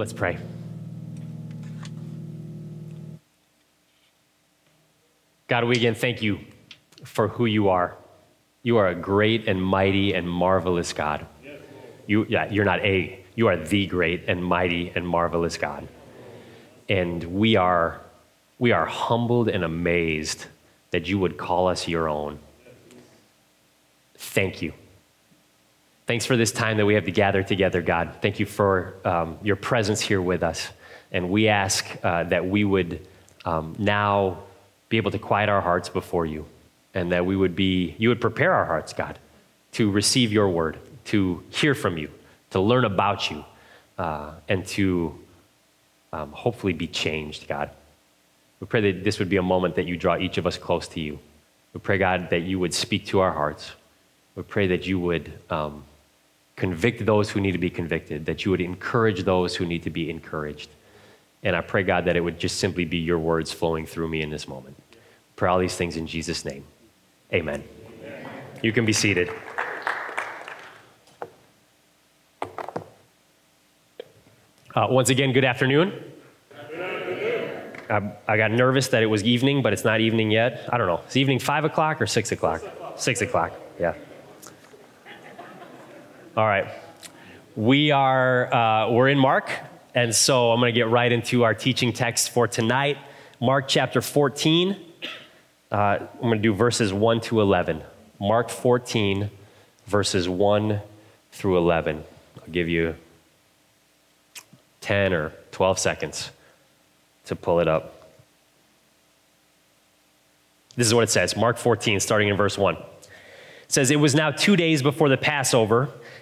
Let's pray. God, we again thank you for who you are. You are a great and mighty and marvelous God. You, yeah, you're not a, you are the great and mighty and marvelous God. And we are, we are humbled and amazed that you would call us your own. Thank you. Thanks for this time that we have to gather together, God. Thank you for um, your presence here with us. And we ask uh, that we would um, now be able to quiet our hearts before you and that we would be, you would prepare our hearts, God, to receive your word, to hear from you, to learn about you, uh, and to um, hopefully be changed, God. We pray that this would be a moment that you draw each of us close to you. We pray, God, that you would speak to our hearts. We pray that you would um, convict those who need to be convicted, that you would encourage those who need to be encouraged. And I pray, God, that it would just simply be your words flowing through me in this moment. Pray all these things in Jesus' name. Amen. Amen. You can be seated. Uh, once again, good afternoon. I, I, got nervous that it was evening, but it's not evening yet. I don't know. It's evening five o'clock or six o'clock? Six o'clock. Six o'clock. Yeah. All right. We are uh, we're in Mark, and so I'm going to get right into our teaching text for tonight. Mark chapter 14. Uh, I'm going to do verses 1 to 11. Mark 14, verses 1 through 11. I'll give you 10 or 12 seconds to pull it up. This is what it says Mark 14, starting in verse 1. It says, It was now two days before the Passover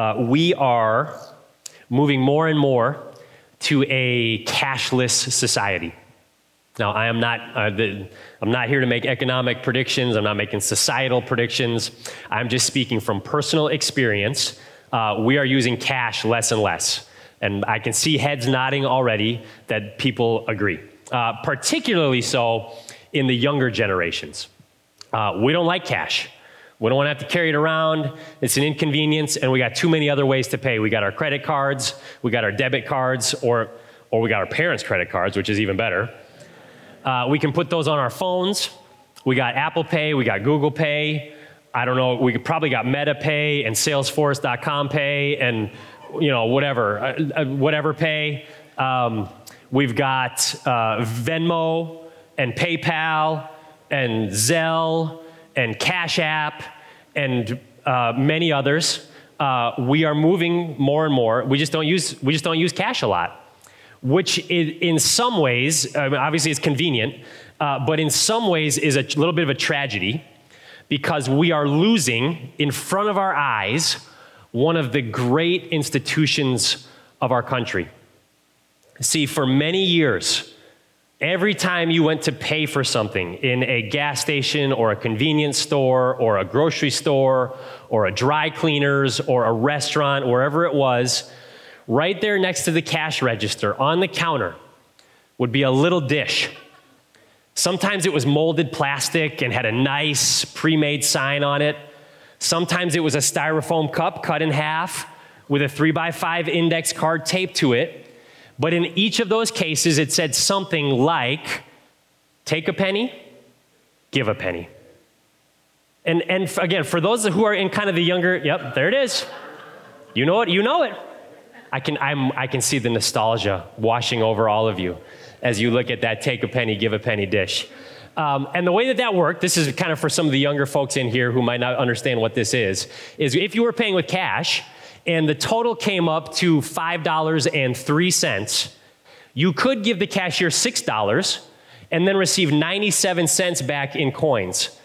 Uh, we are moving more and more to a cashless society. Now, I am not, uh, the, I'm not here to make economic predictions. I'm not making societal predictions. I'm just speaking from personal experience uh, we are using cash less and less. And I can see heads nodding already that people agree, uh, particularly so in the younger generations. Uh, we don't like cash. We don't want to have to carry it around. It's an inconvenience, and we got too many other ways to pay. We got our credit cards, we got our debit cards, or, or we got our parents' credit cards, which is even better. Uh, we can put those on our phones. We got Apple Pay, we got Google Pay. I don't know, we probably got MetaPay and Salesforce.com Pay and you know whatever, uh, uh, whatever Pay. Um, we've got uh, Venmo and PayPal and Zelle and Cash App and uh, many others. Uh, we are moving more and more. We just don't use we just don't use cash a lot, which in some ways, I mean, obviously, is convenient, uh, but in some ways is a little bit of a tragedy because we are losing in front of our eyes one of the great institutions of our country. See, for many years, every time you went to pay for something in a gas station or a convenience store or a grocery store or a dry cleaners or a restaurant, wherever it was, right there next to the cash register on the counter would be a little dish Sometimes it was molded plastic and had a nice pre made sign on it. Sometimes it was a styrofoam cup cut in half with a three by five index card taped to it. But in each of those cases, it said something like take a penny, give a penny. And, and again, for those who are in kind of the younger, yep, there it is. You know it, you know it. I can, I'm, I can see the nostalgia washing over all of you as you look at that take a penny, give a penny dish. Um, and the way that that worked, this is kind of for some of the younger folks in here who might not understand what this is, is if you were paying with cash and the total came up to $5.03, you could give the cashier $6 and then receive 97 cents back in coins.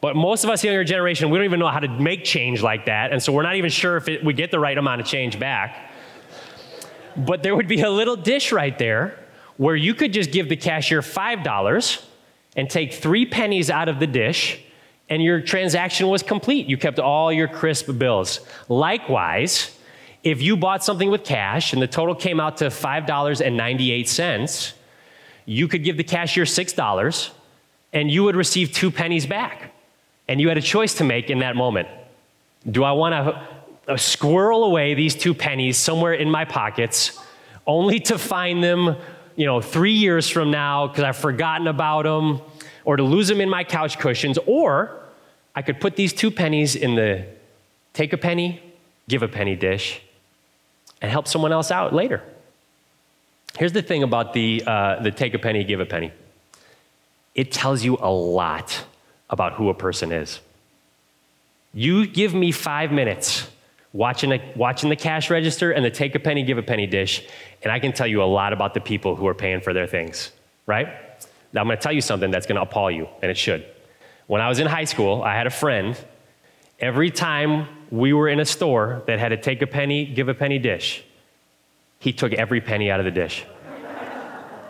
But most of us younger generation, we don't even know how to make change like that, and so we're not even sure if it, we get the right amount of change back. But there would be a little dish right there where you could just give the cashier $5 and take three pennies out of the dish, and your transaction was complete. You kept all your crisp bills. Likewise, if you bought something with cash and the total came out to $5.98, you could give the cashier $6 and you would receive two pennies back. And you had a choice to make in that moment. Do I want to uh, squirrel away these two pennies somewhere in my pockets only to find them you know, three years from now because I've forgotten about them, or to lose them in my couch cushions, or I could put these two pennies in the take a penny, give a penny dish, and help someone else out later. Here's the thing about the, uh, the take a penny, give a penny it tells you a lot about who a person is. You give me five minutes watching, a, watching the cash register and the take a penny, give a penny dish, and I can tell you a lot about the people who are paying for their things, right? I'm going to tell you something that's going to appall you, and it should. When I was in high school, I had a friend. Every time we were in a store that had a take a penny, give a penny dish, he took every penny out of the dish.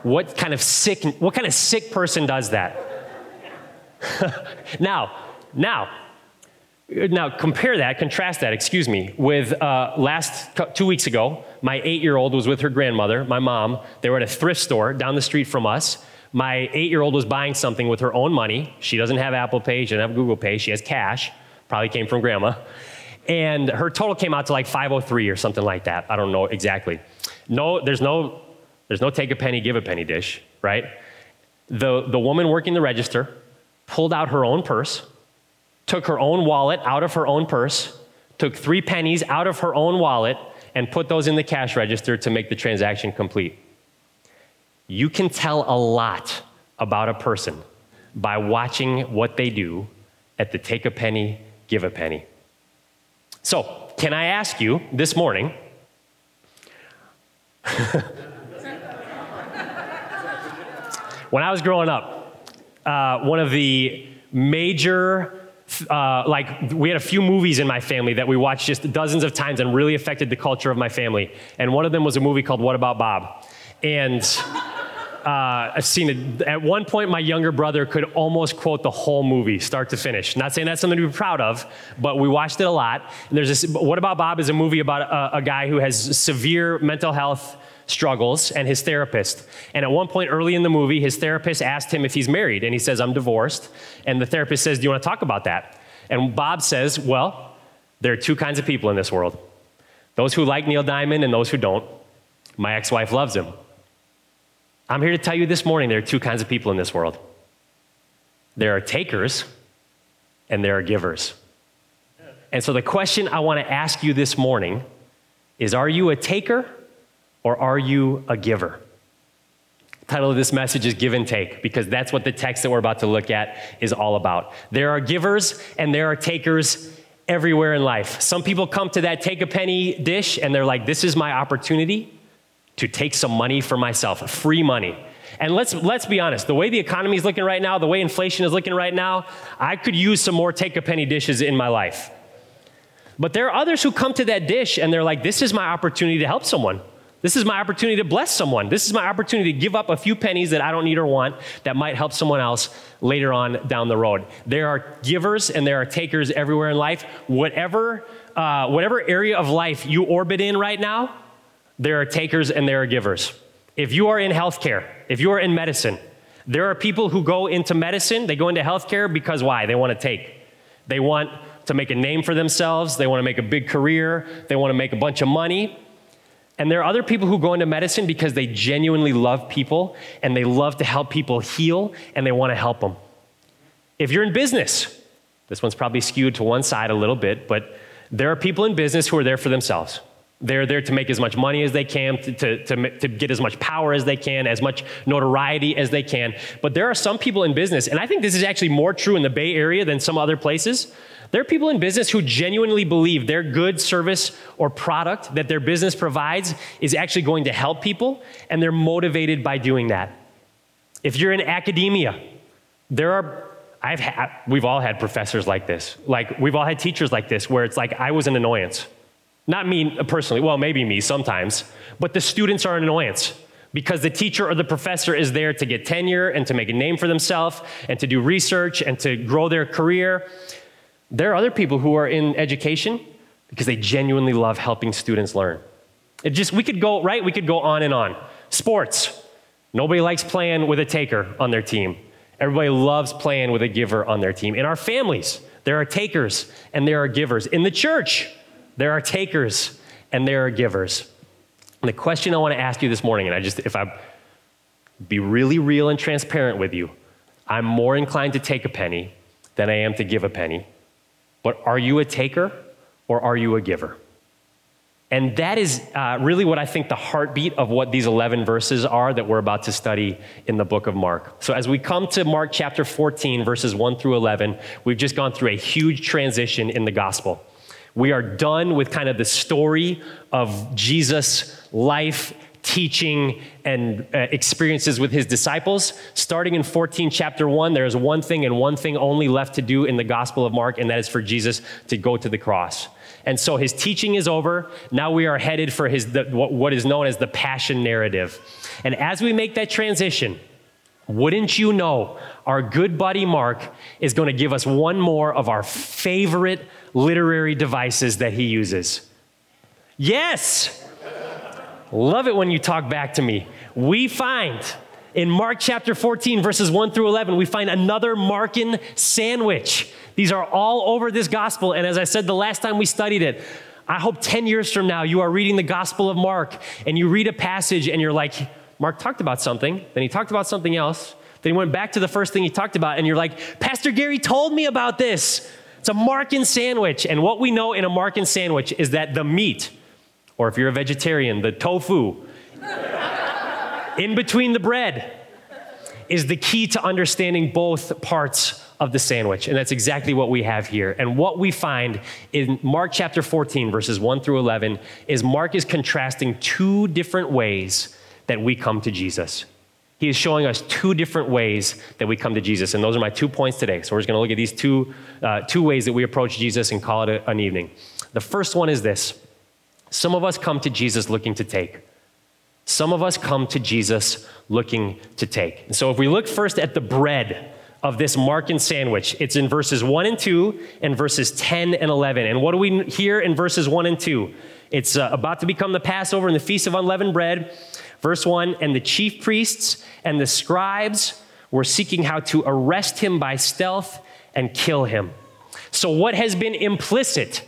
what kind of sick, what kind of sick person does that? now, now, now, compare that, contrast that, excuse me, with uh, last two weeks ago, my eight year old was with her grandmother, my mom. They were at a thrift store down the street from us. My eight year old was buying something with her own money. She doesn't have Apple Pay, she doesn't have Google Pay, she has cash, probably came from grandma. And her total came out to like 503 or something like that. I don't know exactly. No, there's no, there's no take a penny, give a penny dish, right? The, the woman working the register pulled out her own purse took her own wallet out of her own purse, took three pennies out of her own wallet, and put those in the cash register to make the transaction complete. You can tell a lot about a person by watching what they do at the take a penny, give a penny. So, can I ask you this morning? when I was growing up, uh, one of the major uh, like we had a few movies in my family that we watched just dozens of times and really affected the culture of my family. And one of them was a movie called What About Bob? And uh, I've seen it. At one point, my younger brother could almost quote the whole movie, start to finish. Not saying that's something to be proud of, but we watched it a lot. And there's this. What About Bob is a movie about a, a guy who has severe mental health struggles and his therapist. And at one point early in the movie, his therapist asked him if he's married, and he says, I'm divorced. And the therapist says, Do you want to talk about that? And Bob says, Well, there are two kinds of people in this world those who like Neil Diamond and those who don't. My ex wife loves him. I'm here to tell you this morning there are two kinds of people in this world there are takers and there are givers. And so the question I want to ask you this morning is Are you a taker or are you a giver? The title of this message is Give and Take because that's what the text that we're about to look at is all about. There are givers and there are takers everywhere in life. Some people come to that take a penny dish and they're like, this is my opportunity to take some money for myself, free money. And let's, let's be honest, the way the economy is looking right now, the way inflation is looking right now, I could use some more take a penny dishes in my life. But there are others who come to that dish and they're like, this is my opportunity to help someone. This is my opportunity to bless someone. This is my opportunity to give up a few pennies that I don't need or want that might help someone else later on down the road. There are givers and there are takers everywhere in life. Whatever, uh, whatever area of life you orbit in right now, there are takers and there are givers. If you are in healthcare, if you are in medicine, There are people who go into medicine, they go into healthcare because why? They want to take. They want to make a name for themselves, they want to make a big career, they want to make a bunch of money. And there are other people who go into medicine because they genuinely love people and they love to help people heal and they want to help them. If you're in business, this one's probably skewed to one side a little bit, but there are people in business who are there for themselves. They're there to make as much money as they can, to, to, to, to, get as much power as they can, as much notoriety as they can. But there are some people in business, and I think this is actually more true in the Bay Area than some other places. There are people in business who genuinely believe their good service or product that their business provides is actually going to help people, and they're motivated by doing that. If you're in academia, there are I've had, we've all had professors like this. Like, we've all had teachers like this where it's like, I was an annoyance. Not me personally, well, maybe me sometimes, but the students are an annoyance because the teacher or the professor is there to get tenure and to make a name for themselves and to do research and to grow their career. There are other people who are in education because they genuinely love helping students learn. It just, we could go, right? We could go on and on. Sports. Nobody likes playing with a taker on their team. Everybody loves playing with a giver on their team. In our families, there are takers and there are givers. In the church, there are takers and there are givers. And the question I want to ask you this morning, and I just, if I be really real and transparent with you, I'm more inclined to take a penny than I am to give a penny. But are you a taker or are you a giver? And that is uh, really what I think the heartbeat of what these 11 verses are that we're about to study in the book of Mark. So, as we come to Mark chapter 14, verses 1 through 11, we've just gone through a huge transition in the gospel. We are done with kind of the story of Jesus' life, teaching, and uh, experiences with his disciples. Starting in 14, chapter 1, there is one thing and one thing only left to do in the gospel of Mark, and that is for Jesus to go to the cross. And so his teaching is over. Now we are headed for his, the, what is known as the passion narrative. And as we make that transition, wouldn't you know, our good buddy Mark is going to give us one more of our favorite literary devices that he uses. Yes! Love it when you talk back to me. We find in Mark chapter 14, verses 1 through 11, we find another Markan sandwich. These are all over this gospel. And as I said the last time we studied it, I hope 10 years from now you are reading the Gospel of Mark and you read a passage and you're like, Mark talked about something, then he talked about something else, then he went back to the first thing he talked about, and you're like, Pastor Gary told me about this. It's a Markan sandwich. And what we know in a Markan sandwich is that the meat, or if you're a vegetarian, the tofu, in between the bread, is the key to understanding both parts of the sandwich. And that's exactly what we have here. And what we find in Mark chapter 14, verses 1 through 11, is Mark is contrasting two different ways that we come to Jesus. He is showing us two different ways that we come to Jesus. And those are my two points today. So we're just going to look at these two, uh, two ways that we approach Jesus and call it a, an evening. The first one is this some of us come to Jesus looking to take. Some of us come to Jesus looking to take. And so if we look first at the bread, of this Markan sandwich. It's in verses 1 and 2 and verses 10 and 11. And what do we hear in verses 1 and 2? It's uh, about to become the Passover and the Feast of Unleavened Bread. Verse 1 And the chief priests and the scribes were seeking how to arrest him by stealth and kill him. So, what has been implicit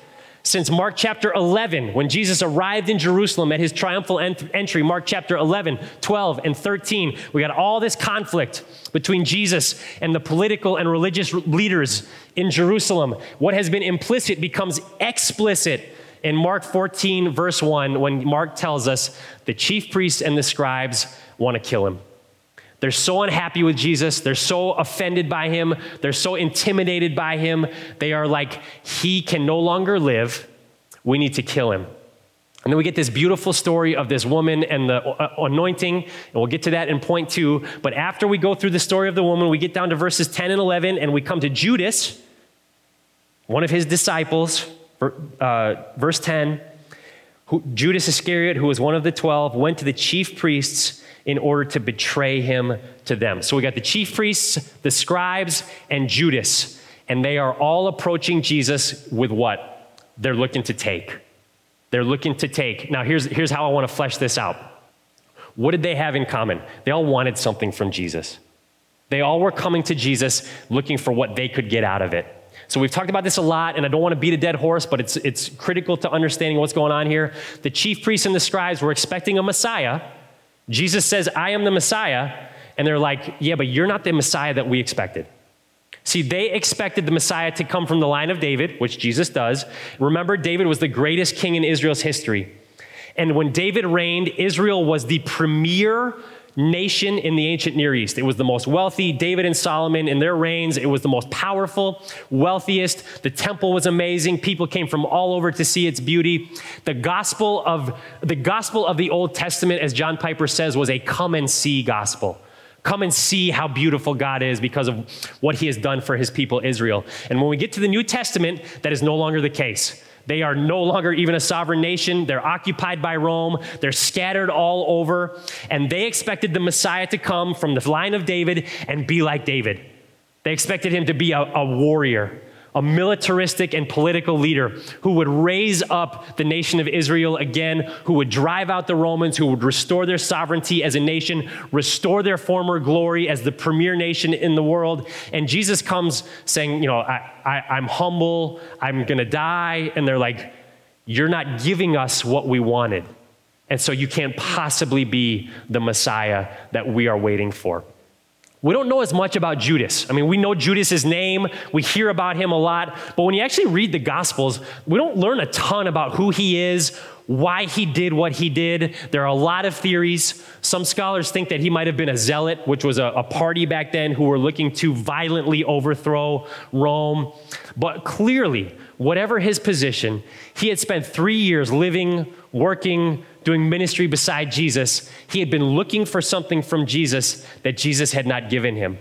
since Mark chapter 11, when Jesus arrived in Jerusalem at his triumphal ent- entry, Mark chapter 11, 12, and 13, we got all this conflict between Jesus and the political and religious leaders in Jerusalem. What has been implicit becomes explicit in Mark 14, verse 1, when Mark tells us the chief priests and the scribes want to kill him. They're so unhappy with Jesus. They're so offended by him. They're so intimidated by him. They are like, he can no longer live. We need to kill him. And then we get this beautiful story of this woman and the uh, anointing, and we'll get to that in point two. But after we go through the story of the woman, we get down to verses 10 and 11, and we come to Judas, one of his disciples, uh, verse 10. Who, Judas Iscariot, who was one of the 12, went to the chief priests in order to betray him to them. So we got the chief priests, the scribes, and Judas. And they are all approaching Jesus with what? They're looking to take. They're looking to take. Now, here's, here's how I want to flesh this out. What did they have in common? They all wanted something from Jesus. They all were coming to Jesus looking for what they could get out of it. So we've talked about this a lot, and I don't want to beat a dead horse, but it's, it's critical to understanding what's going on here. The chief priests and the scribes were expecting a Messiah. Jesus says, I am the Messiah. And they're like, Yeah, but you're not the Messiah that we expected. See, they expected the Messiah to come from the line of David, which Jesus does. Remember, David was the greatest king in Israel's history. And when David reigned, Israel was the premier nation in the ancient Near East. It was the most wealthy. David and Solomon, in their reigns, it was the most powerful, wealthiest. The temple was amazing. People came from all over to see its beauty. The gospel of the gospel of the Old Testament, as John Piper says, was a come and see gospel. Come and see how beautiful God is because of what he has done for his people Israel. And when we get to the New Testament, that is no longer the case. They are no longer even a sovereign nation. They're occupied by Rome. They're scattered all over. And they expected the Messiah to come from the line of David and be like David. They expected him to be a, a warrior, a militaristic and political leader who would raise up the nation of Israel again, who would drive out the Romans, who would restore their sovereignty as a nation, restore their former glory as the premier nation in the world. And Jesus comes saying, You know, I, I, am humble, I'm going to die. And they're like, You're not giving us what we wanted. And so you can't possibly be the Messiah that we are waiting for. We don't know as much about Judas. I mean, we know Judas's name, we hear about him a lot, but when you actually read the Gospels, we don't learn a ton about who he is, why he did what he did. There are a lot of theories. Some scholars think that he might have been a zealot, which was a, a party back then who were looking to violently overthrow Rome. But clearly, whatever his position, he had spent three years living, working, doing ministry beside Jesus, he had been looking for something from Jesus that Jesus had not given him.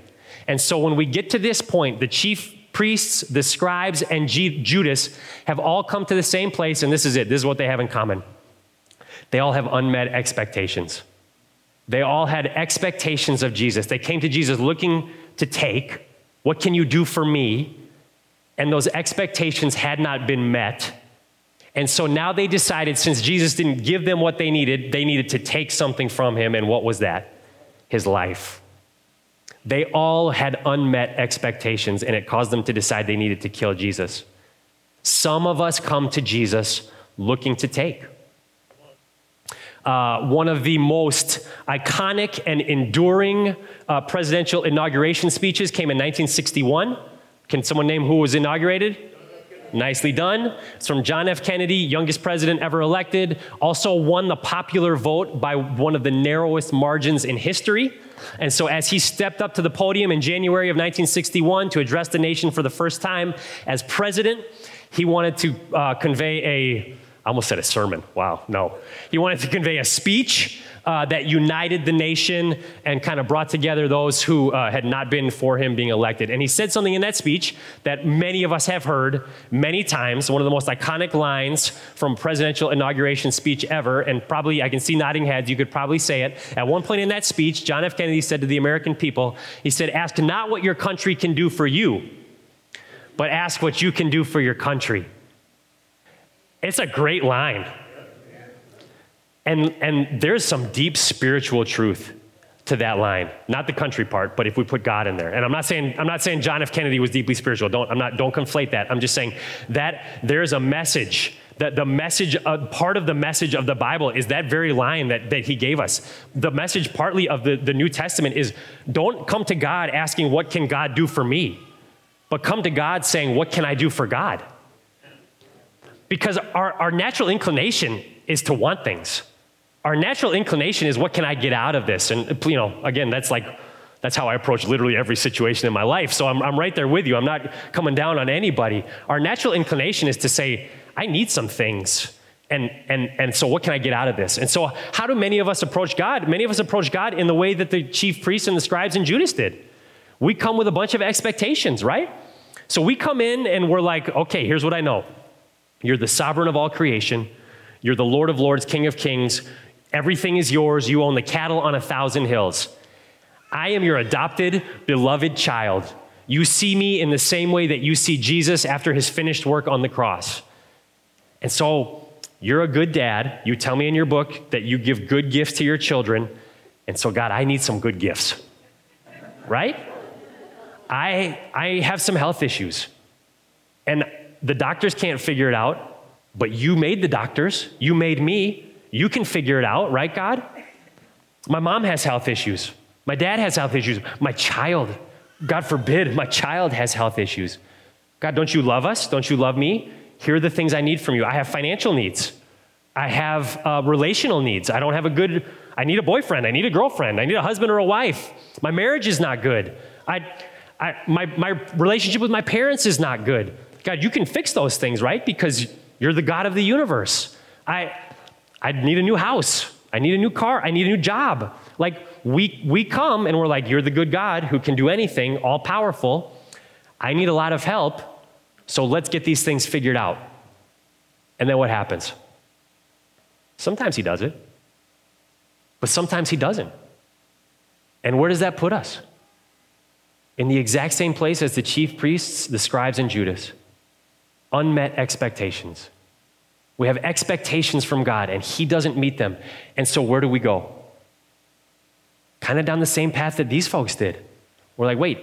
And so when we get to this point, the chief priests, the scribes, and G- Judas have all come to the same place, and this is it. This is what they have in common. They all have unmet expectations. They all had expectations of Jesus. They came to Jesus looking to take, What can you do for me? And those expectations had not been met. And so now they decided, since Jesus didn't give them what they needed, they needed to take something from him. And what was that? His life. They all had unmet expectations, and it caused them to decide they needed to kill Jesus. Some of us come to Jesus looking to take. Uh, one of the most iconic and enduring uh, presidential inauguration speeches came in 1961. Can someone name who was inaugurated? Nicely done. It's from John F. Kennedy, youngest president ever elected. Also won the popular vote by one of the narrowest margins in history. And so, as he stepped up to the podium in January of 1961 to address the nation for the first time as president, he wanted to uh, convey a, I almost said a sermon. Wow, no. He wanted to convey a speech uh, that united the nation and kind of brought together those who uh, had not been for him being elected. And he said something in that speech that many of us have heard many times, one of the most iconic lines from presidential inauguration speech ever, and probably I can see nodding heads, you could probably say it. At one point in that speech, John F. Kennedy said to the American people, he said, Ask not what your country can do for you, but ask what you can do for your country. It's a great line. And, and there's some deep spiritual truth to that line. Not the country part, but if we put God in there. And I'm not saying, I'm not saying John F. Kennedy was deeply spiritual. Don't, I'm not, don't conflate that. I'm just saying that there's a message that the message, uh, part of the message of the Bible is that very line that, that he gave us. The message partly of the, the New Testament is don't come to God asking, what can God do for me? But come to God saying, what can I do for God? Because our, our natural inclination is to want things our natural inclination is what can I get out of this? And, you know, again, that's like, that's how I approach literally every situation in my life. So I'm, I'm right there with you. I'm not coming down on anybody. Our natural inclination is to say, I need some things. And, and, and so, what can I get out of this? And so, how do many of us approach God? Many of us approach God in the way that the chief priests and the scribes and Judas did. We come with a bunch of expectations, right? So, we come in and we're like, okay, here's what I know you're the sovereign of all creation, you're the Lord of lords, King of kings, Everything is yours. You own the cattle on a thousand hills. I am your adopted, beloved child. You see me in the same way that you see Jesus after his finished work on the cross. And so you're a good dad. You tell me in your book that you give good gifts to your children. And so, God, I need some good gifts. Right? I, I have some health issues. And the doctors can't figure it out, but you made the doctors. You made me. You can figure it out, right, God? My mom has health issues. My dad has health issues. My child, God forbid, my child has health issues. God, don't you love us? Don't you love me? Here are the things I need from you. I have financial needs. I have uh, relational needs. I don't have a good, I need a boyfriend. I need a girlfriend. I need a husband or a wife. My marriage is not good. I, I, my, my relationship with my parents is not good. God, you can fix those things, right? Because you're the God of the universe. I, I need a new house. I need a new car. I need a new job. Like, we, we come and we're like, You're the good God who can do anything, all powerful. I need a lot of help. So let's get these things figured out. And then what happens? Sometimes he does it, but sometimes he doesn't. And where does that put us? In the exact same place as the chief priests, the scribes, and Judas. Unmet expectations. We have expectations from God, and He doesn't meet them. And so, where do we go? Kind of down the same path that these folks did. We're like, wait,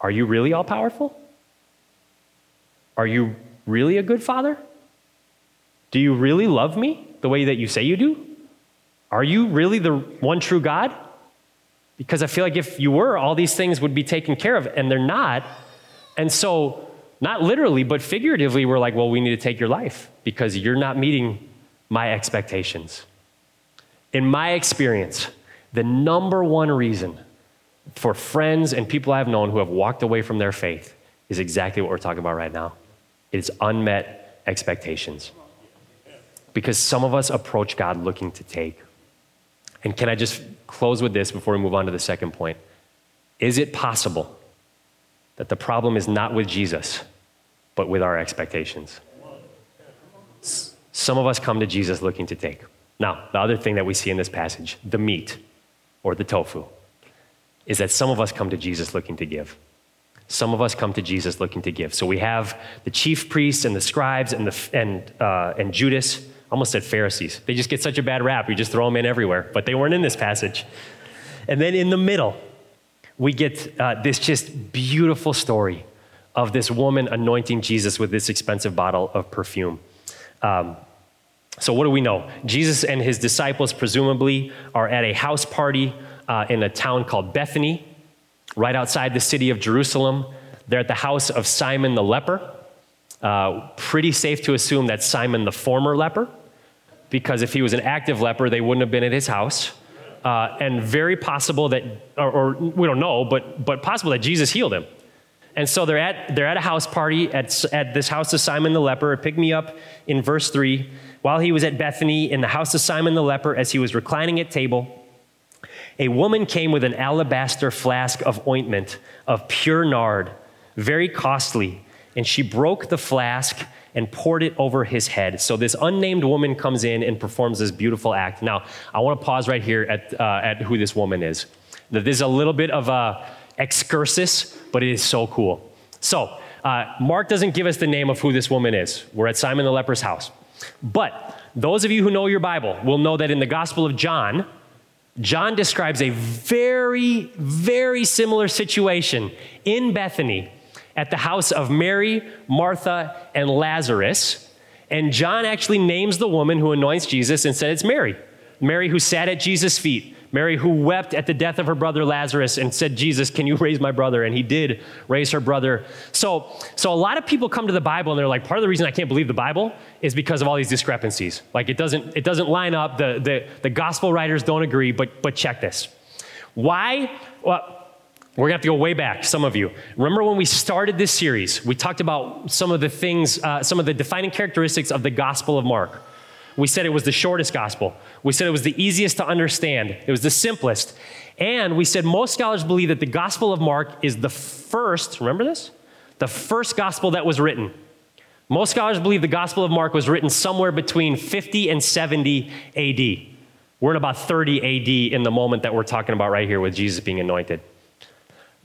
are you really all powerful? Are you really a good father? Do you really love me the way that you say you do? Are you really the one true God? Because I feel like if you were, all these things would be taken care of, and they're not. And so, not literally, but figuratively, we're like, well, we need to take your life because you're not meeting my expectations. In my experience, the number one reason for friends and people I've known who have walked away from their faith is exactly what we're talking about right now. It's unmet expectations. Because some of us approach God looking to take. And can I just close with this before we move on to the second point? Is it possible that the problem is not with Jesus, but with our expectations? Some of us come to Jesus looking to take. Now, the other thing that we see in this passage, the meat or the tofu, is that some of us come to Jesus looking to give. Some of us come to Jesus looking to give. So we have the chief priests and the scribes and, the, and, uh, and Judas, almost said Pharisees. They just get such a bad rap. We just throw them in everywhere, but they weren't in this passage. And then in the middle, we get uh, this just beautiful story of this woman anointing Jesus with this expensive bottle of perfume. Um, so, what do we know? Jesus and his disciples presumably are at a house party uh, in a town called Bethany, right outside the city of Jerusalem. They're at the house of Simon the leper. Uh, pretty safe to assume that Simon the former leper, because if he was an active leper, they wouldn't have been at his house. Uh, and very possible that, or, or, we don't know, but, but possible that Jesus healed him. And so they're at, they're at a house party at, at this house of Simon the leper. Pick me up in verse 3. While he was at Bethany in the house of Simon the leper, as he was reclining at table, a woman came with an alabaster flask of ointment of pure nard, very costly, and she broke the flask and poured it over his head. So this unnamed woman comes in and performs this beautiful act. Now, I want to pause right here at, uh, at who this woman is. This is a little bit of a excursus, but it is so cool. So, uh, Mark doesn't give us the name of who this woman is. We're at Simon the leper's house. But those of you who know your Bible will know that in the Gospel of John, John describes a very, very similar situation in Bethany at the house of Mary, Martha, and Lazarus. And John actually names the woman who anoints Jesus and said it's Mary. Mary who sat at Jesus' feet. Mary who wept at the death of her brother Lazarus and said, Jesus, can you raise my brother? And he did raise her brother. So, so a lot of people come to the Bible and they're like, part of the reason I can't believe the Bible is because of all these discrepancies. Like it doesn't, it doesn't line up. The, the, the gospel writers don't agree, but, but check this. Why? Well, we're going to have to go way back, some of you. Remember when we started this series, we talked about some of the things, uh, some of the defining characteristics of the Gospel of Mark. We said it was the shortest gospel. We said it was the easiest to understand. It was the simplest. And we said most scholars believe that the Gospel of Mark is the first, remember this? The first gospel that was written. Most scholars believe the Gospel of Mark was written somewhere between 50 and 70 AD. We're in about 30 AD in the moment that we're talking about right here with Jesus being anointed.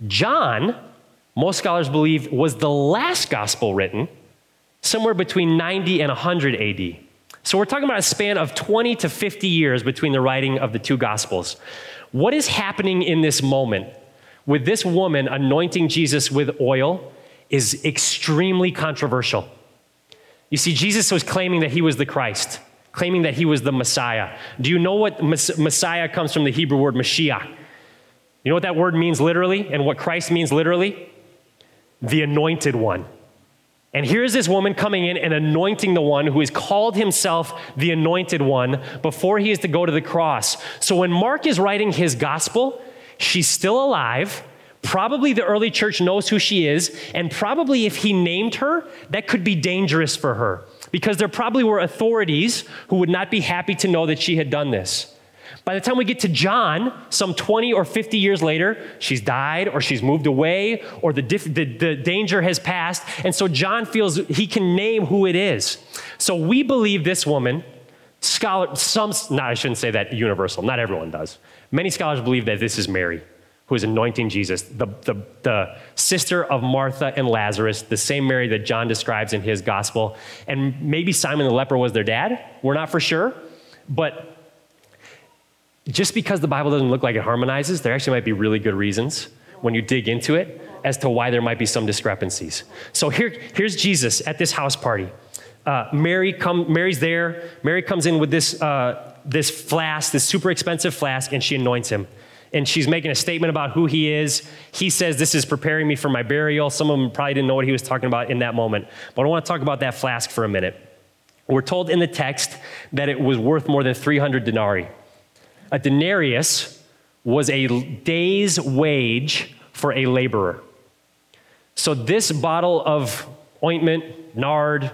John, most scholars believe, was the last gospel written somewhere between 90 and 100 AD. So we're talking about a span of 20 to 50 years between the writing of the two Gospels. What is happening in this moment? with this woman anointing Jesus with oil is extremely controversial. You see, Jesus was claiming that he was the Christ, claiming that he was the Messiah. Do you know what Messiah comes from the Hebrew word Mashiach? You know what that word means literally and what Christ means literally? The anointed one. And here's this woman coming in and anointing the one who has called himself the anointed one before he is to go to the cross. So when Mark is writing his gospel, she's still alive. Probably the early church knows who she is, and probably if he named her, that could be dangerous for her because there probably were authorities who would not be happy to know that she had done this. By the time we get to John, some 20 or 50 years later, she's died or she's moved away or the, diff- the, the danger has passed. And so John feels he can name who it is. So we believe this woman, scholar, some, I shouldn't say that universal, not everyone does. Many scholars believe that this is Mary who is anointing Jesus, the, the, the, sister of Martha and Lazarus, the same Mary that John describes in his gospel. And maybe Simon the leper was their dad. We're not for sure. But just because the Bible doesn't look like it harmonizes, there actually might be really good reasons when you dig into it as to why there might be some discrepancies. So here, here's Jesus at this house party. Uh, Mary come, Mary's there. Mary comes in with this, uh, this flask, this super expensive flask, and she anoints him. And she's making a statement about who he is. He says, This is preparing me for my burial. Some of them probably didn't know what he was talking about in that moment. But I want to talk about that flask for a minute. We're told in the text that it was worth more than 300 denarii. A denarius was a day's wage for a laborer. So this bottle of ointment, nard,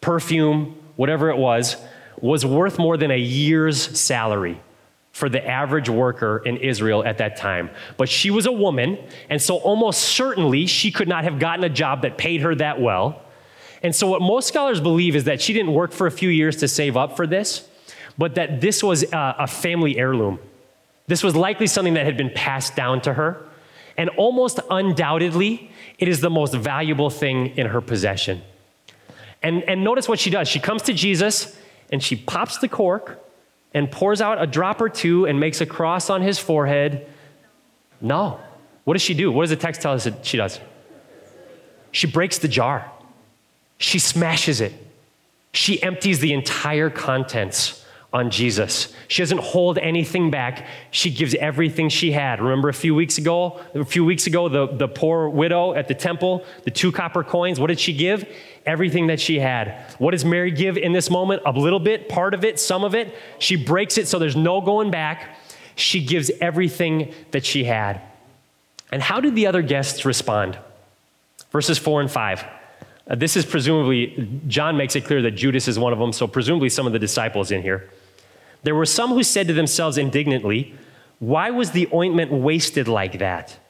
perfume, whatever it was, was worth more than a year's salary for the average worker in Israel at that time. But she was a woman, and so almost certainly she could not have gotten a job that paid her that well. And so, what most scholars believe is that she didn't work for a few years to save up for this but that this was uh, a, family heirloom. This was likely something that had been passed down to her. And almost undoubtedly, it is the most valuable thing in her possession. And, and notice what she does. She comes to Jesus and she pops the cork and pours out a drop or two and makes a cross on his forehead. No. What does she do? What does the text tell us that she does? She breaks the jar, she smashes it, she empties the entire contents on Jesus. She doesn't hold anything back. She gives everything she had. Remember a few weeks ago, a few weeks ago, the, the poor widow at the temple, the two copper coins, what did she give? Everything that she had. What does Mary give in this moment? A little bit, part of it, some of it. She breaks it so there's no going back. She gives everything that she had. And how did the other guests respond? Verses 4 and 5. Uh, this is presumably, John makes it clear that Judas is one of them, so presumably some of the disciples in here. There were some who said to themselves indignantly, Why was the ointment wasted like that?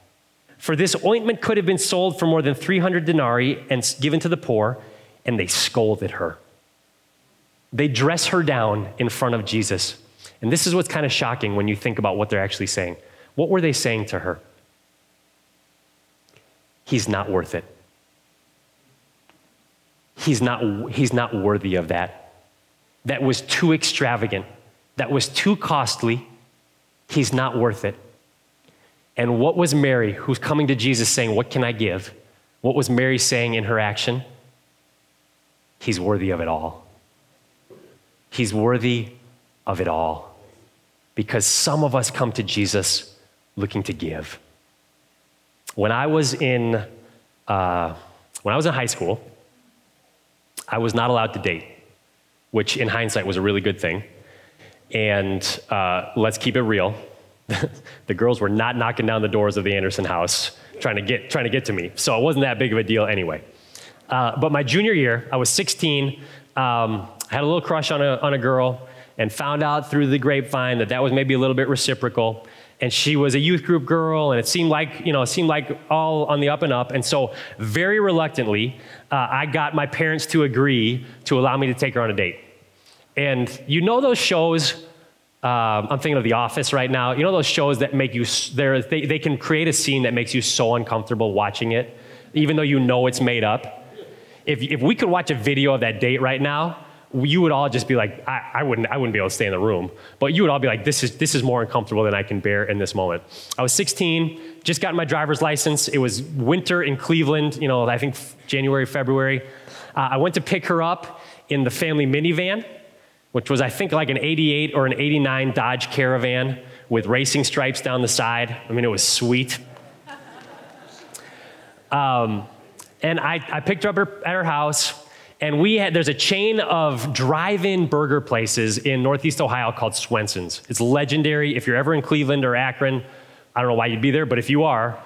For this ointment could have been sold for more than 300 denarii and given to the poor, and they scolded her. They dress her down in front of Jesus. And this is what's kind of shocking when you think about what they're actually saying. What were they saying to her? He's not worth it. He's not, he's not worthy of that. That was too extravagant that was too costly. He's not worth it. And what was Mary, who's coming to Jesus saying, What can I give? What was Mary saying in her action? He's worthy of it all. He's worthy of it all. Because some of us come to Jesus looking to give. When I was in, uh, when I was in high school, I was not allowed to date, which in hindsight was a really good thing. And uh, let's keep it real. the girls were not knocking down the doors of the Anderson house trying to get, trying to, get to me. So it wasn't that big of a deal anyway. Uh, but my junior year, I was 16. Um, I had a little crush on a, on a girl and found out through the grapevine that that was maybe a little bit reciprocal. And she was a youth group girl, and it seemed like, you know, it seemed like all on the up and up. And so, very reluctantly, uh, I got my parents to agree to allow me to take her on a date. And you know those shows, um, I'm thinking of The Office right now. You know those shows that make you, they, they can create a scene that makes you so uncomfortable watching it, even though you know it's made up? If, if we could watch a video of that date right now, you would all just be like, I, I, wouldn't, I wouldn't be able to stay in the room. But you would all be like, this is, this is more uncomfortable than I can bear in this moment. I was 16, just got my driver's license. It was winter in Cleveland, you know, I think January, February. Uh, I went to pick her up in the family minivan, which was, I think, like an 88 or an 89 Dodge Caravan with racing stripes down the side. I mean, it was sweet. Um, and I, I picked her up at her house, and we had, there's a chain of drive in burger places in Northeast Ohio called Swenson's. It's legendary. If you're ever in Cleveland or Akron, I don't know why you'd be there, but if you are,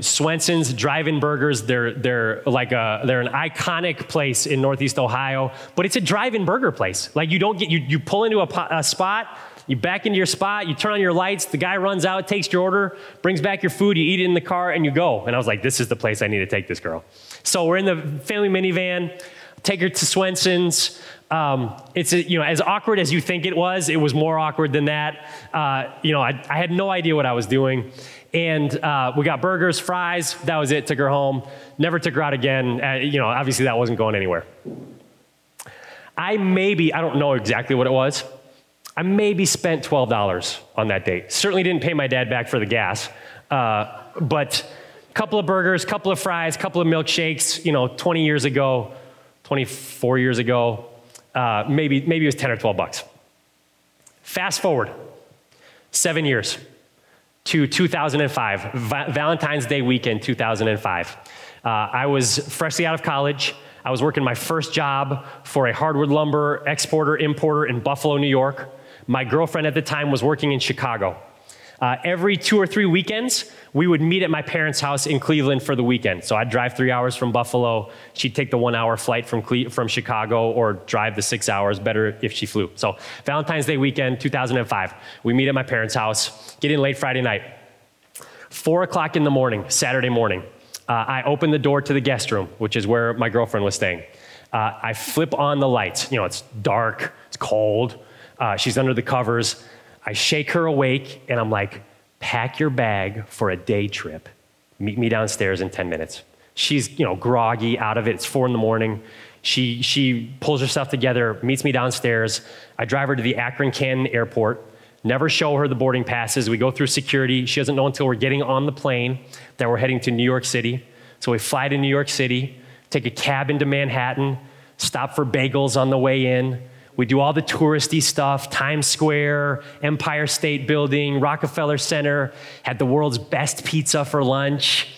Swenson's drive-in burgers, they're, they're like a, they're an iconic place in Northeast Ohio, but it's a drive-in burger place. Like you don't get, you, you pull into a, a spot, you back into your spot, you turn on your lights, the guy runs out, takes your order, brings back your food, you eat it in the car, and you go. And I was like, this is the place I need to take this girl. So we're in the family minivan, take her to Swenson's. Um, it's you know as awkward as you think it was. It was more awkward than that. Uh, you know, I, I, had no idea what I was doing, and uh, we got burgers, fries. That was it. Took her home. Never took her out again. Uh, you know, obviously that wasn't going anywhere. I maybe I don't know exactly what it was. I maybe spent $12 on that date. Certainly didn't pay my dad back for the gas, uh, but a couple of burgers, couple of fries, couple of milkshakes, you know, 20 years ago, 24 years ago, uh, maybe, maybe it was 10 or 12 bucks. Fast forward seven years to 2005, Valentine's Day weekend 2005. Uh, I was freshly out of college. I was working my first job for a hardwood lumber exporter importer in Buffalo, New York. My girlfriend at the time was working in Chicago. Uh, every two or three weekends, we would meet at my parents' house in Cleveland for the weekend. So I'd drive three hours from Buffalo. She'd take the one hour flight from, Cle- from Chicago or drive the six hours, better if she flew. So Valentine's Day weekend, 2005, we meet at my parents' house, get in late Friday night. Four o'clock in the morning, Saturday morning, uh, I open the door to the guest room, which is where my girlfriend was staying. Uh, I flip on the lights. You know, it's dark, it's cold. Uh, she's under the covers. I shake her awake, and I'm like, pack your bag for a day trip. Meet me downstairs in 10 minutes. She's, you know, groggy, out of it. It's four in the morning. She, she pulls herself together, meets me downstairs. I drive her to the Akron Canton Airport. Never show her the boarding passes. We go through security. She doesn't know until we're getting on the plane that we're heading to New York City. So we fly to New York City, take a cab into Manhattan, stop for bagels on the way in, we do all the touristy stuff Times Square, Empire State Building, Rockefeller Center, had the world's best pizza for lunch.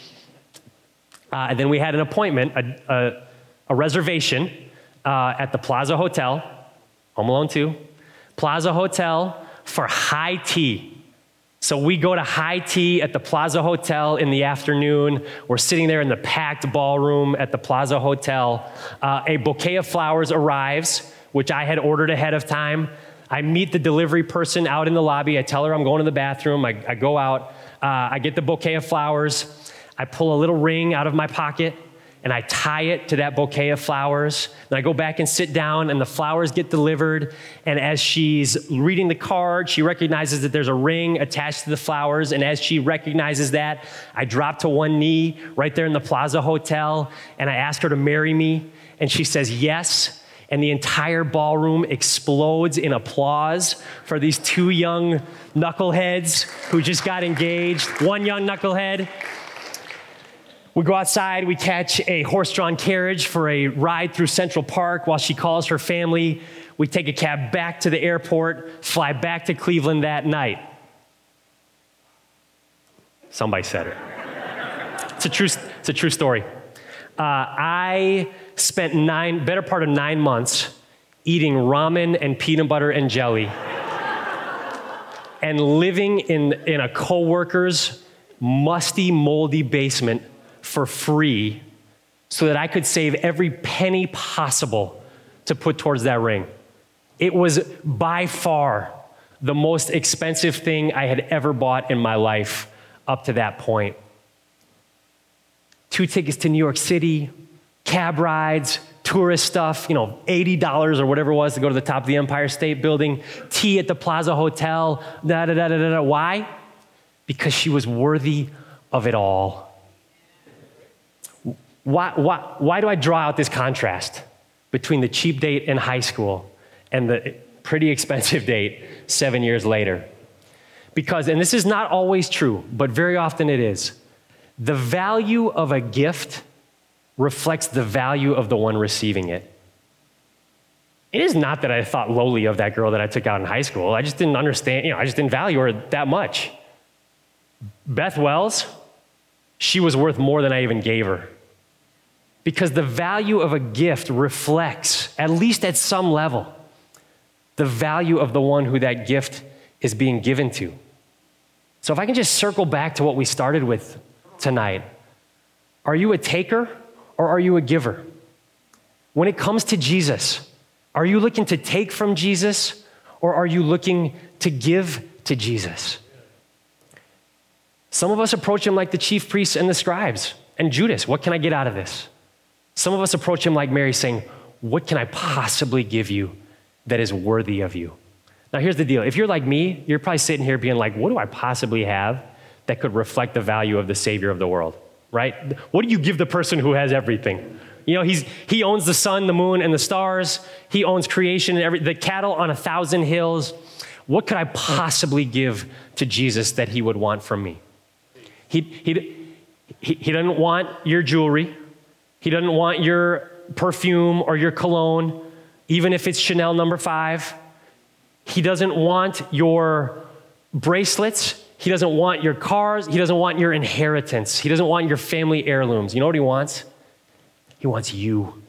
Uh, and then we had an appointment, a, a, a reservation uh, at the Plaza Hotel, Home Alone 2, Plaza Hotel for high tea. So we go to high tea at the Plaza Hotel in the afternoon. We're sitting there in the packed ballroom at the Plaza Hotel. Uh, a bouquet of flowers arrives which I had ordered ahead of time. I meet the delivery person out in the lobby. I tell her I'm going to the bathroom. I, I go out. Uh, I get the bouquet of flowers. I pull a little ring out of my pocket and I tie it to that bouquet of flowers. And I go back and sit down, and the flowers get delivered. And as she's reading the card, she recognizes that there's a ring attached to the flowers. And as she recognizes that, I drop to one knee right there in the Plaza Hotel, and I ask her to marry me. And she says yes and the entire ballroom explodes in applause for these two young knuckleheads who just got engaged. One young knucklehead. We go outside, we catch a horse drawn carriage for a ride through Central Park while she calls her family. We take a cab back to the airport, fly back to Cleveland that night. Somebody said it. It's a true, it's a true story. Uh, I spent nine, better part of nine months eating ramen and peanut butter and jelly and living in, in a coworker's musty, moldy basement for free so that I could save every penny possible to put towards that ring. It was by far the most expensive thing I had ever bought in my life up to that point. Two tickets to New York City, cab rides, tourist stuff, you know, $80 or whatever it was to go to the top of the Empire State Building, tea at the Plaza Hotel, da da da da da. Why? Because she was worthy of it all. Why, why, why do I draw out this contrast? between the cheap date in high school and the pretty expensive date seven years later. Because, and this is not always true, but very often it is, the value of a gift reflects the value of the one receiving it. It is not that I thought lowly of that girl that I took out in high school. I just didn't understand, you know, I just didn't value her that much. Beth Wells, she was worth more than I even gave her. Because the value of a gift reflects, at least at some level, the value of the one who that gift is being given to. So if I can just circle back to what we started with tonight are you a taker or are you a giver? When it comes to Jesus, are you looking to take from Jesus or are you looking to give to Jesus? Some of us approach him like the chief priests and the scribes and Judas. What can I get out of this? Some of us approach him like Mary, saying, What can I possibly give you that is worthy of you? Now, here's the deal. If you're like me, you're probably sitting here being like, What do I possibly have that could reflect the value of the Savior of the world, right? What do you give the person who has everything? You know, he's, he owns the sun, the moon, and the stars. He owns creation and every, the cattle on a thousand hills. What could I possibly give to Jesus that he would want from me? He, he, he, he doesn't want your jewelry. He doesn't want your perfume or your cologne, even if it's Chanel number five. He doesn't want your bracelets. He doesn't want your cars. He doesn't want your inheritance. He doesn't want your family heirlooms. You know what he wants? He wants you.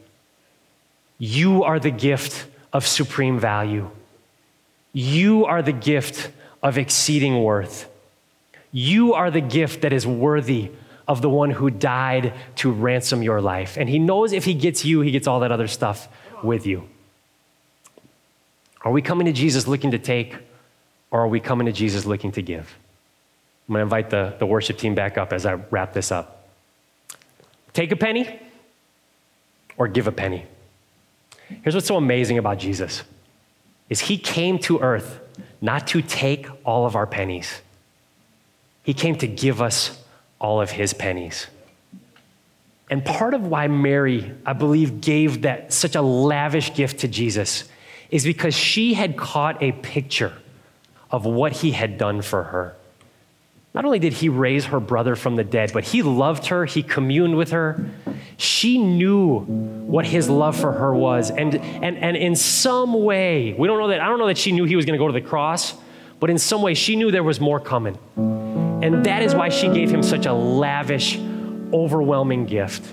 You are the gift of supreme value. You are the gift of exceeding worth. You are the gift that is worthy of the one who died to ransom your life. And he knows if he gets you, he gets all that other stuff with you. Are we coming to Jesus looking to take, or are we coming to Jesus looking to give? I'm going to invite the, the worship team back up as I wrap this up. Take a penny or give a penny. Here's what's so amazing about Jesus is he came to earth not to take all of our pennies. He came to give us all of his pennies. And part of why Mary, I believe, gave that such a lavish gift to Jesus is because she had caught a picture of what he had done for her. Not only did he raise her brother from the dead, but he loved her, he communed with her. She knew what his love for her was. And, and, and in some way, we don't know that, I don't know that she knew he was going to go to the cross, but in some way, she knew there was more coming. And that is why she gave him such a lavish, overwhelming gift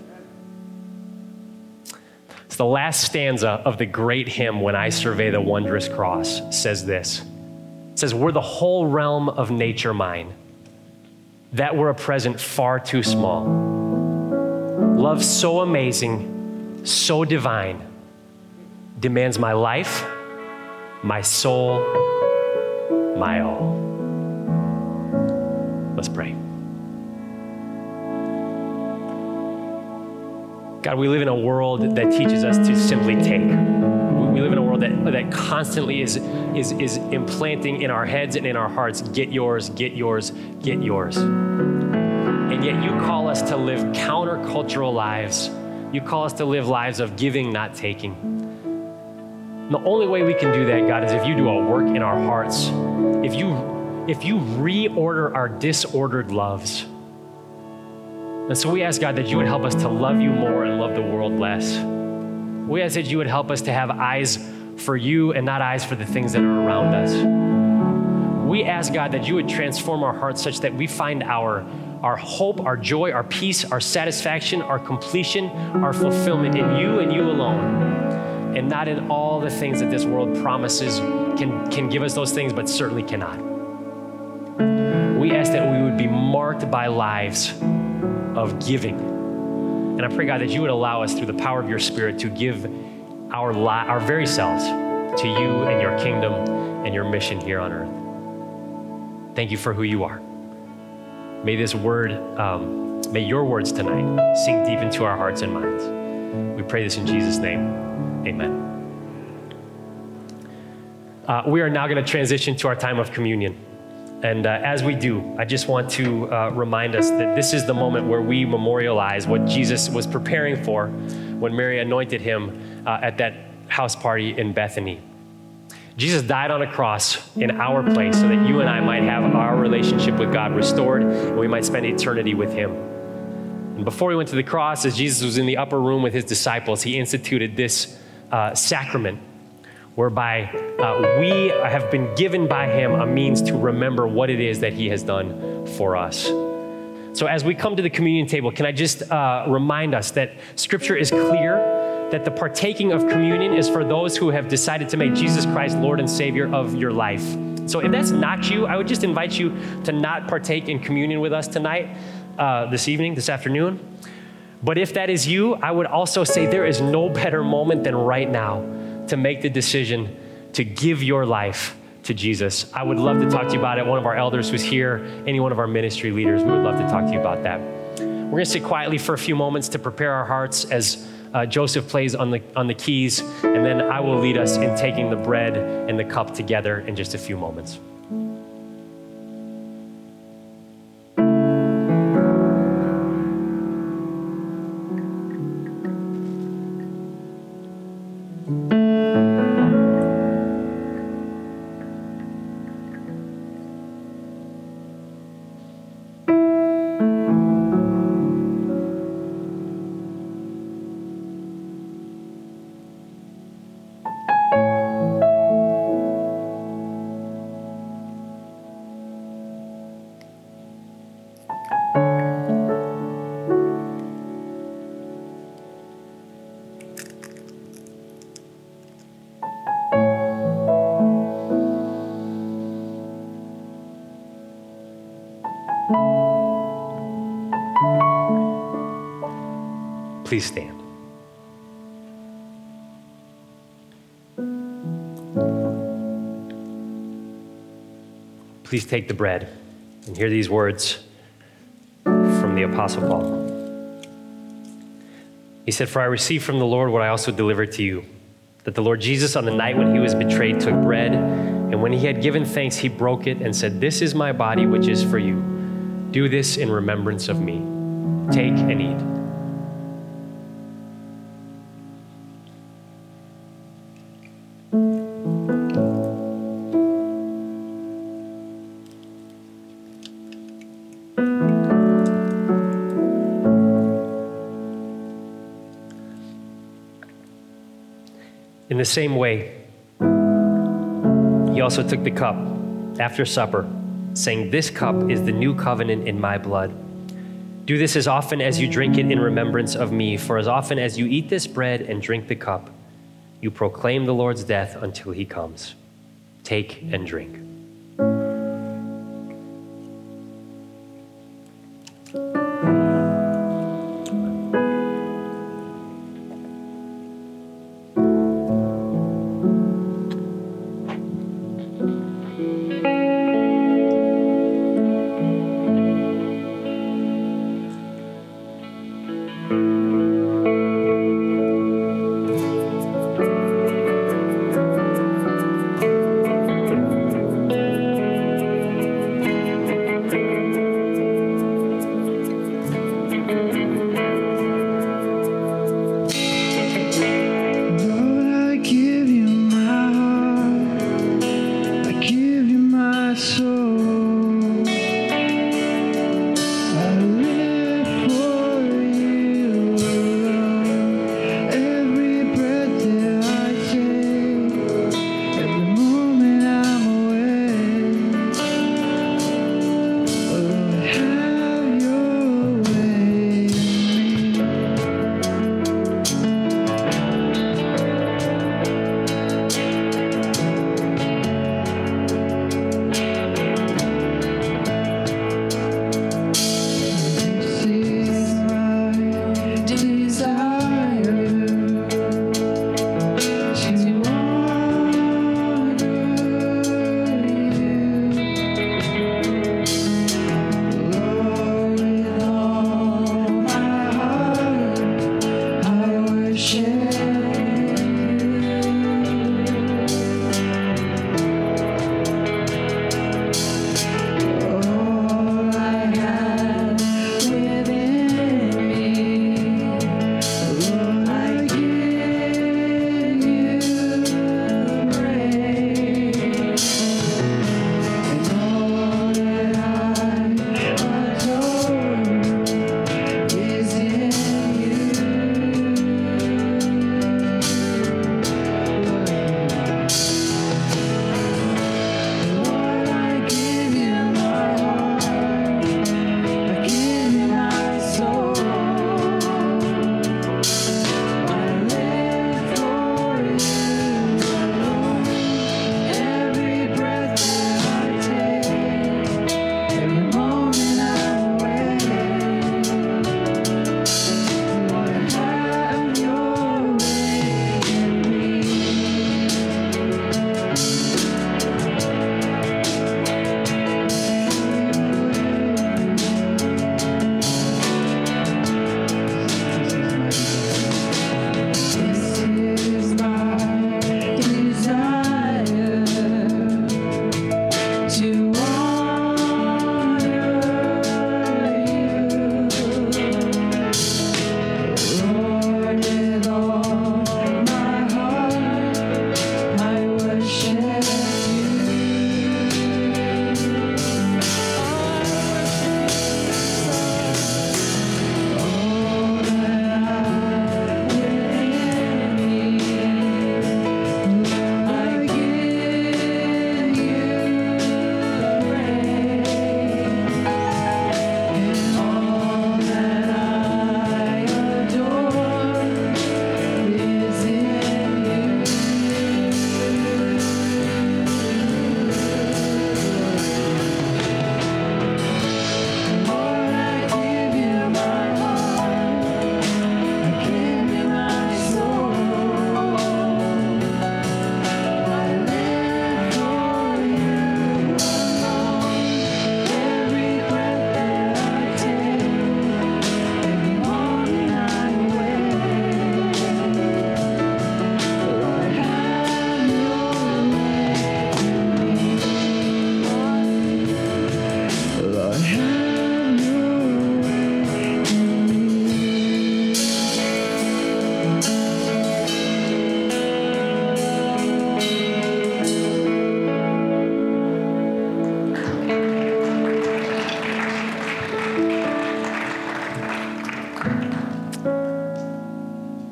It's the last stanza of the great hymn, When I Survey the Wondrous Cross, says this It says, Were the whole realm of nature mine, that were a present far too small. Love so amazing, so divine, demands my life, my soul, my all. Let's pray. God, we live in a world that teaches us to simply take. World that, that constantly is, is, is implanting in our heads and in our hearts get yours, get yours, get yours. And yet you call us to live countercultural lives. You call us to live lives of giving, not taking. And the only way we can do that, God, is if you do a work in our hearts. If you, if you reorder our disordered loves and so we ask God that you would help us to love you more and love the world less. We ask that you would help us to have eyes for you and not eyes for the things that are around us. We ask God that you would transform our hearts such that we find our, our hope, our joy, our peace, our satisfaction, our completion, our fulfillment in you and you alone, and not in all the things that this world promises can, can give us those things, but certainly cannot. We ask that we would be marked by lives of giving. And I pray, God, that you would allow us through the power of your Spirit to give our, li- our very selves to you and your kingdom and your mission here on earth. Thank you for who you are. May this word, um, may your words tonight sink deep into our hearts and minds. We pray this in Jesus' name. Amen. Uh, we are now going to transition to our time of communion. And uh, as we do, I just want to uh, remind us that this is the moment where we memorialize what Jesus was preparing for when Mary anointed him uh, at that house party in Bethany. Jesus died on a cross in our place so that you and I might have our relationship with God restored and we might spend eternity with Him. And before he went to the cross, as Jesus was in the upper room with his disciples, he instituted this uh, sacrament whereby uh, we have been given by him a means to remember what it is that he has done for us. So, as we come to the communion table, can I just uh, remind us that scripture is clear that the partaking of communion is for those who have decided to make Jesus Christ Lord and Savior of your life. So, if that's not you, I would just invite you to not partake in communion with us tonight, uh, this evening, this afternoon. But if that is you, I would also say there is no better moment than right now to make the decision to give your life to Jesus. I would love to talk to you about it. One of our elders who's here, any one of our ministry leaders, we would love to talk to you about that. We're going to sit quietly for a few moments to prepare our hearts as uh, Joseph plays on the, on the keys, and then I will lead us in taking the bread and the cup together in just a few moments. Please take the bread and hear these words from the Apostle Paul. He said, For I received from the Lord what I also delivered to you that the Lord Jesus, on the night when he was betrayed, took bread, and when he had given thanks, he broke it and said, This is my body, which is for you. Do this in remembrance of me. Take and eat. Same way, he also took the cup after supper, saying, This cup is the new covenant in my blood. Do this as often as you drink it in remembrance of me, for as often as you eat this bread and drink the cup, you proclaim the Lord's death until he comes. Take and drink.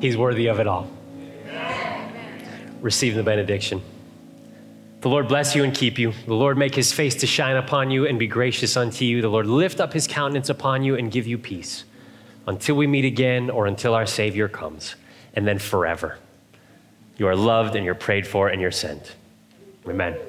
He's worthy of it all. Receive the benediction. The Lord bless you and keep you. The Lord make his face to shine upon you and be gracious unto you. The Lord lift up his countenance upon you and give you peace until we meet again or until our Savior comes, and then forever. You are loved and you're prayed for and you're sent. Amen. Amen.